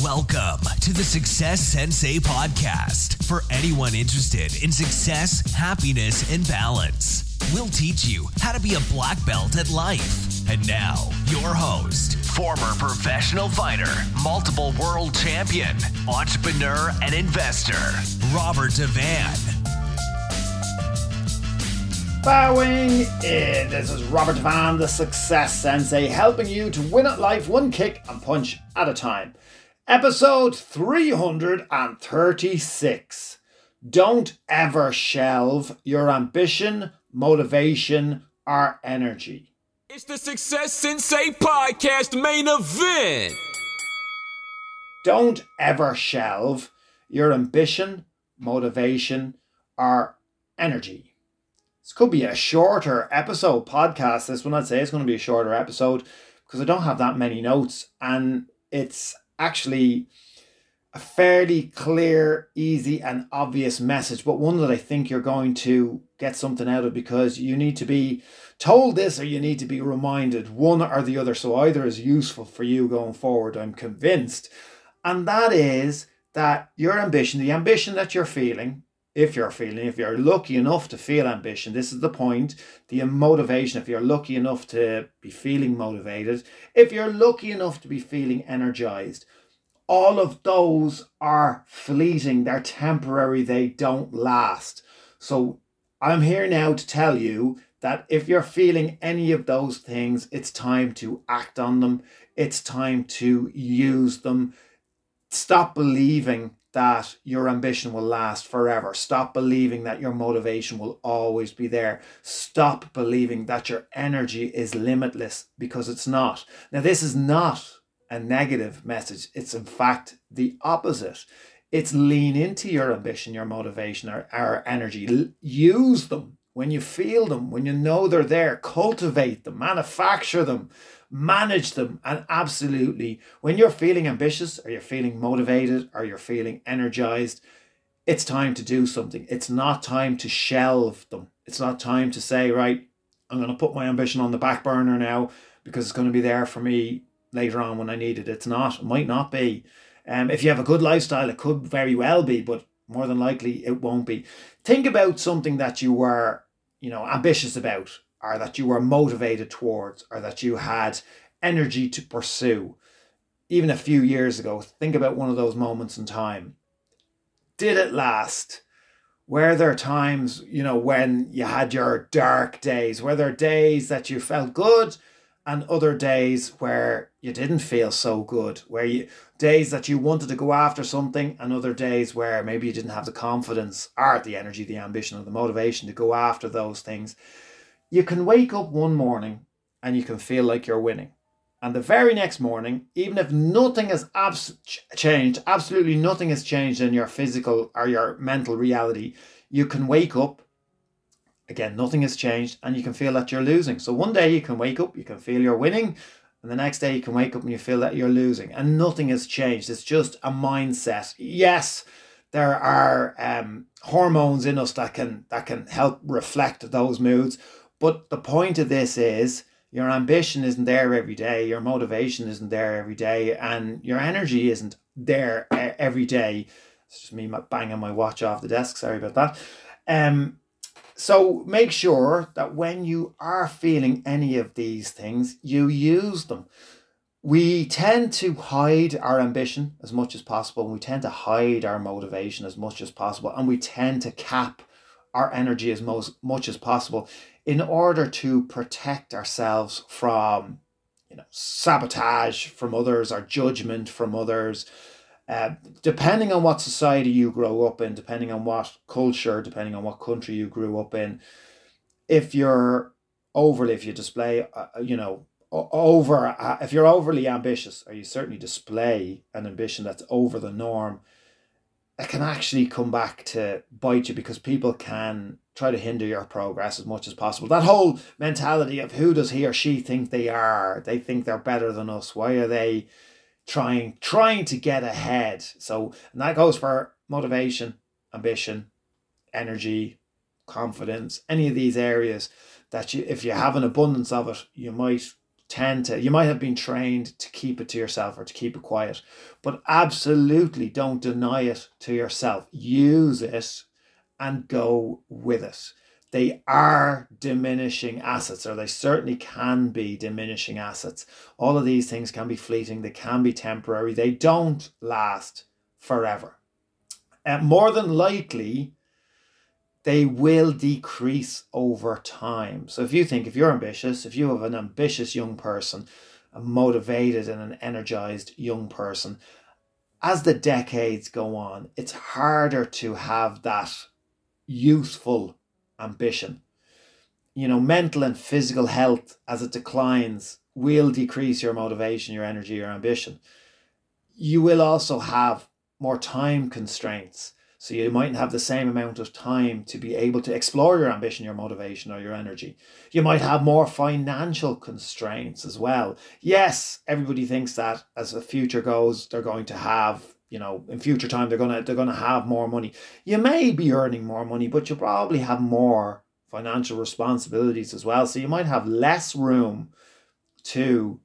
Welcome to the Success Sensei podcast for anyone interested in success, happiness, and balance. We'll teach you how to be a black belt at life. And now, your host, former professional fighter, multiple world champion, entrepreneur, and investor, Robert Devane. Bowing in. This is Robert Van, the Success Sensei, helping you to win at life one kick and punch at a time. Episode 336. Don't ever shelve your ambition, motivation, or energy. It's the Success Sensei Podcast main event. Don't ever shelve your ambition, motivation, or energy. This could be a shorter episode podcast. This one, I'd say it's going to be a shorter episode because I don't have that many notes and it's actually a fairly clear, easy, and obvious message, but one that I think you're going to get something out of because you need to be told this or you need to be reminded, one or the other. So either is useful for you going forward, I'm convinced. And that is that your ambition, the ambition that you're feeling, if you're feeling, if you're lucky enough to feel ambition, this is the point, the motivation, if you're lucky enough to be feeling motivated, if you're lucky enough to be feeling energized, all of those are fleeting, they're temporary, they don't last. So I'm here now to tell you that if you're feeling any of those things, it's time to act on them, it's time to use them. Stop believing that your ambition will last forever. Stop believing that your motivation will always be there. Stop believing that your energy is limitless because it's not. Now, this is not a negative message, it's in fact the opposite. It's lean into your ambition, your motivation, or, or energy. Use them when you feel them, when you know they're there. Cultivate them, manufacture them, manage them and absolutely when you're feeling ambitious or you're feeling motivated or you're feeling energized it's time to do something. It's not time to shelve them. It's not time to say right i'm going to put my ambition on the back burner now because it's going to be there for me later on when i need it. It's not. It might not be. Um, if you have a good lifestyle it could very well be but more than likely it won't be. Think about something that you were you know ambitious about or that you were motivated towards or that you had energy to pursue. Even a few years ago think about one of those moments in time. Did it last? Were there times you know when you had your dark days? Were there days that you felt good and other days where you didn't feel so good where you days that you wanted to go after something and other days where maybe you didn't have the confidence or the energy the ambition or the motivation to go after those things you can wake up one morning and you can feel like you're winning. And the very next morning, even if nothing has abs- changed, absolutely nothing has changed in your physical or your mental reality, you can wake up. Again, nothing has changed, and you can feel that you're losing. So one day you can wake up, you can feel you're winning, and the next day you can wake up and you feel that you're losing, and nothing has changed. It's just a mindset. Yes, there are um, hormones in us that can that can help reflect those moods but the point of this is your ambition isn't there every day, your motivation isn't there every day, and your energy isn't there every day. It's just me banging my watch off the desk. Sorry about that. Um, so make sure that when you are feeling any of these things, you use them. We tend to hide our ambition as much as possible. and We tend to hide our motivation as much as possible, and we tend to cap our energy as most, much as possible in order to protect ourselves from you know sabotage from others or judgment from others uh, depending on what society you grow up in depending on what culture depending on what country you grew up in if you're overly if you display uh, uh you know over uh, if you're overly ambitious or you certainly display an ambition that's over the norm it can actually come back to bite you because people can try to hinder your progress as much as possible. That whole mentality of who does he or she think they are? They think they're better than us. Why are they trying trying to get ahead? So and that goes for motivation, ambition, energy, confidence, any of these areas that you if you have an abundance of it, you might tend to, you might have been trained to keep it to yourself or to keep it quiet, but absolutely don't deny it to yourself. Use it and go with it. They are diminishing assets, or they certainly can be diminishing assets. All of these things can be fleeting, they can be temporary, they don't last forever. Uh, more than likely, they will decrease over time. So if you think, if you're ambitious, if you have an ambitious young person, a motivated and an energized young person, as the decades go on, it's harder to have that youthful ambition. You know, mental and physical health as it declines will decrease your motivation, your energy, your ambition. You will also have more time constraints so you mightn't have the same amount of time to be able to explore your ambition, your motivation, or your energy. You might have more financial constraints as well. Yes, everybody thinks that as the future goes, they're going to have, you know, in future time they're gonna they're gonna have more money. You may be earning more money, but you probably have more financial responsibilities as well. So you might have less room to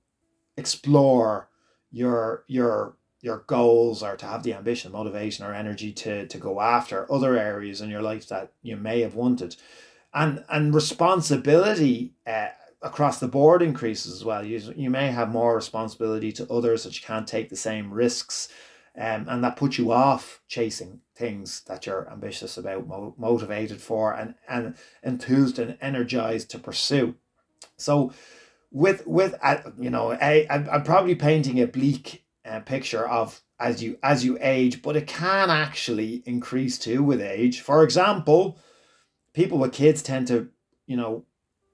explore your your your goals or to have the ambition, motivation, or energy to to go after other areas in your life that you may have wanted, and and responsibility uh, across the board increases as well. You you may have more responsibility to others that you can't take the same risks, um, and that puts you off chasing things that you're ambitious about, mo- motivated for, and and enthused and energized to pursue. So. With with uh, you know, I I'm probably painting a bleak uh, picture of as you as you age, but it can actually increase too with age. For example, people with kids tend to, you know,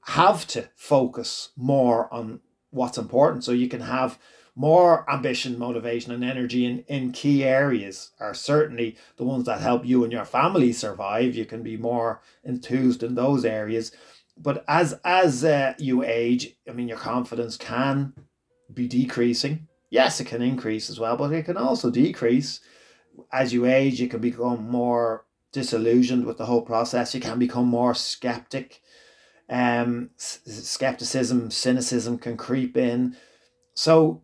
have to focus more on what's important. So you can have more ambition, motivation, and energy in, in key areas are certainly the ones that help you and your family survive. You can be more enthused in those areas. But as as uh, you age, I mean, your confidence can be decreasing yes, it can increase as well, but it can also decrease. As you age, you can become more disillusioned with the whole process. You can become more skeptic. Um, skepticism, cynicism can creep in. So,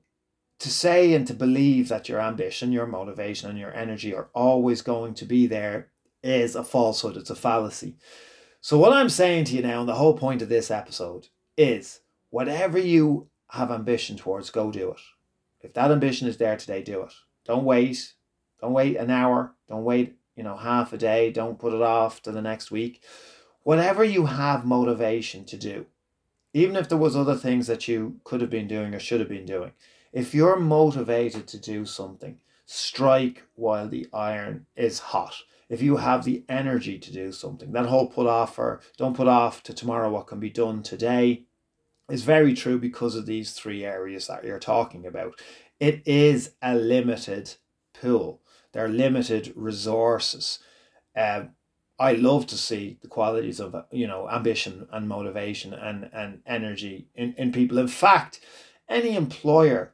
to say and to believe that your ambition, your motivation, and your energy are always going to be there is a falsehood. It's a fallacy. So, what I'm saying to you now, and the whole point of this episode is whatever you have ambition towards, go do it. If that ambition is there today, do it. Don't wait. Don't wait an hour. Don't wait, you know, half a day. Don't put it off to the next week. Whatever you have motivation to do, even if there was other things that you could have been doing or should have been doing, if you're motivated to do something, strike while the iron is hot. If you have the energy to do something, that whole put off or don't put off to tomorrow what can be done today is very true because of these three areas that you're talking about. It is a limited pool. There are limited resources. Um, I love to see the qualities of you know ambition and motivation and, and energy in, in people. In fact, any employer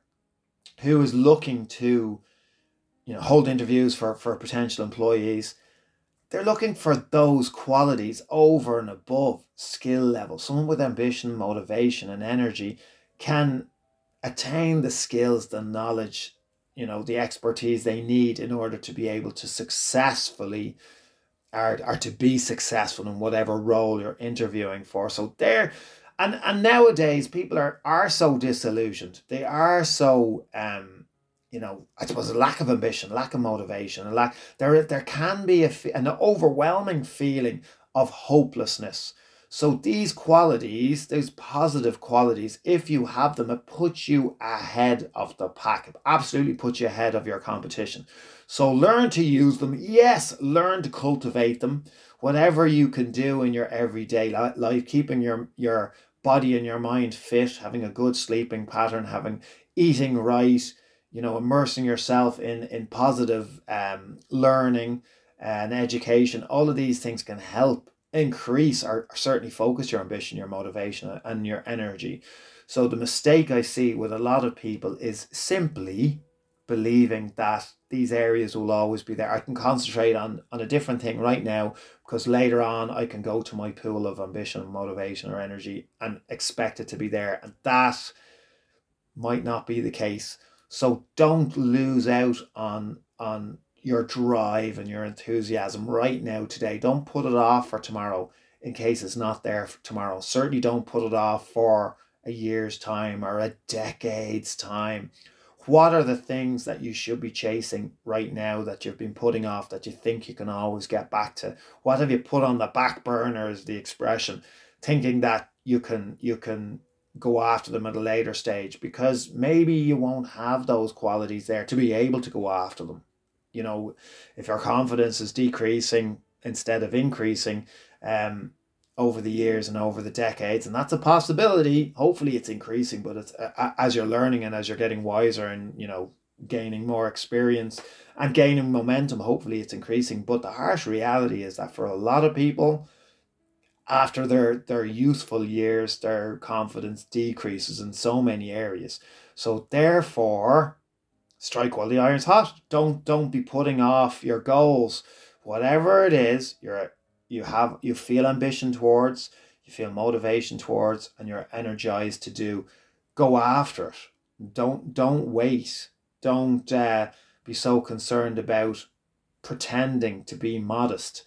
who is looking to you know hold interviews for, for potential employees they're looking for those qualities over and above skill level. Someone with ambition, motivation, and energy can attain the skills, the knowledge, you know, the expertise they need in order to be able to successfully or, or to be successful in whatever role you're interviewing for. So there and and nowadays people are are so disillusioned. They are so um you know, I suppose a lack of ambition, lack of motivation, a lack there there can be a, an overwhelming feeling of hopelessness. So these qualities, those positive qualities, if you have them, it puts you ahead of the pack. It absolutely puts you ahead of your competition. So learn to use them. Yes, learn to cultivate them. Whatever you can do in your everyday life, keeping your your body and your mind fit, having a good sleeping pattern, having eating right, you know immersing yourself in in positive um, learning and education all of these things can help increase or certainly focus your ambition your motivation and your energy so the mistake i see with a lot of people is simply believing that these areas will always be there i can concentrate on on a different thing right now because later on i can go to my pool of ambition motivation or energy and expect it to be there and that might not be the case. So don't lose out on on your drive and your enthusiasm right now today. Don't put it off for tomorrow in case it's not there for tomorrow. Certainly don't put it off for a year's time or a decade's time. What are the things that you should be chasing right now that you've been putting off that you think you can always get back to? What have you put on the back burner is the expression, thinking that you can you can go after them at a later stage because maybe you won't have those qualities there to be able to go after them. You know, if your confidence is decreasing instead of increasing um, over the years and over the decades, and that's a possibility. Hopefully, it's increasing, but it's uh, as you're learning and as you're getting wiser and you know gaining more experience and gaining momentum. Hopefully, it's increasing. But the harsh reality is that for a lot of people, after their their youthful years their confidence decreases in so many areas so therefore strike while the iron's hot. Don't don't be putting off your goals. Whatever it is you're you have you feel ambition towards you feel motivation towards and you're energized to do go after it. Don't don't wait. Don't uh, be so concerned about pretending to be modest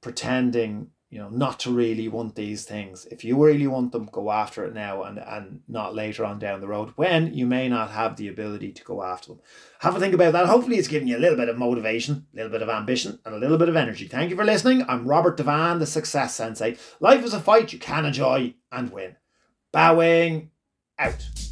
pretending you know, not to really want these things. If you really want them, go after it now and, and not later on down the road when you may not have the ability to go after them. Have a think about that. Hopefully, it's giving you a little bit of motivation, a little bit of ambition, and a little bit of energy. Thank you for listening. I'm Robert Devane, the Success Sensei. Life is a fight you can enjoy and win. Bowing out.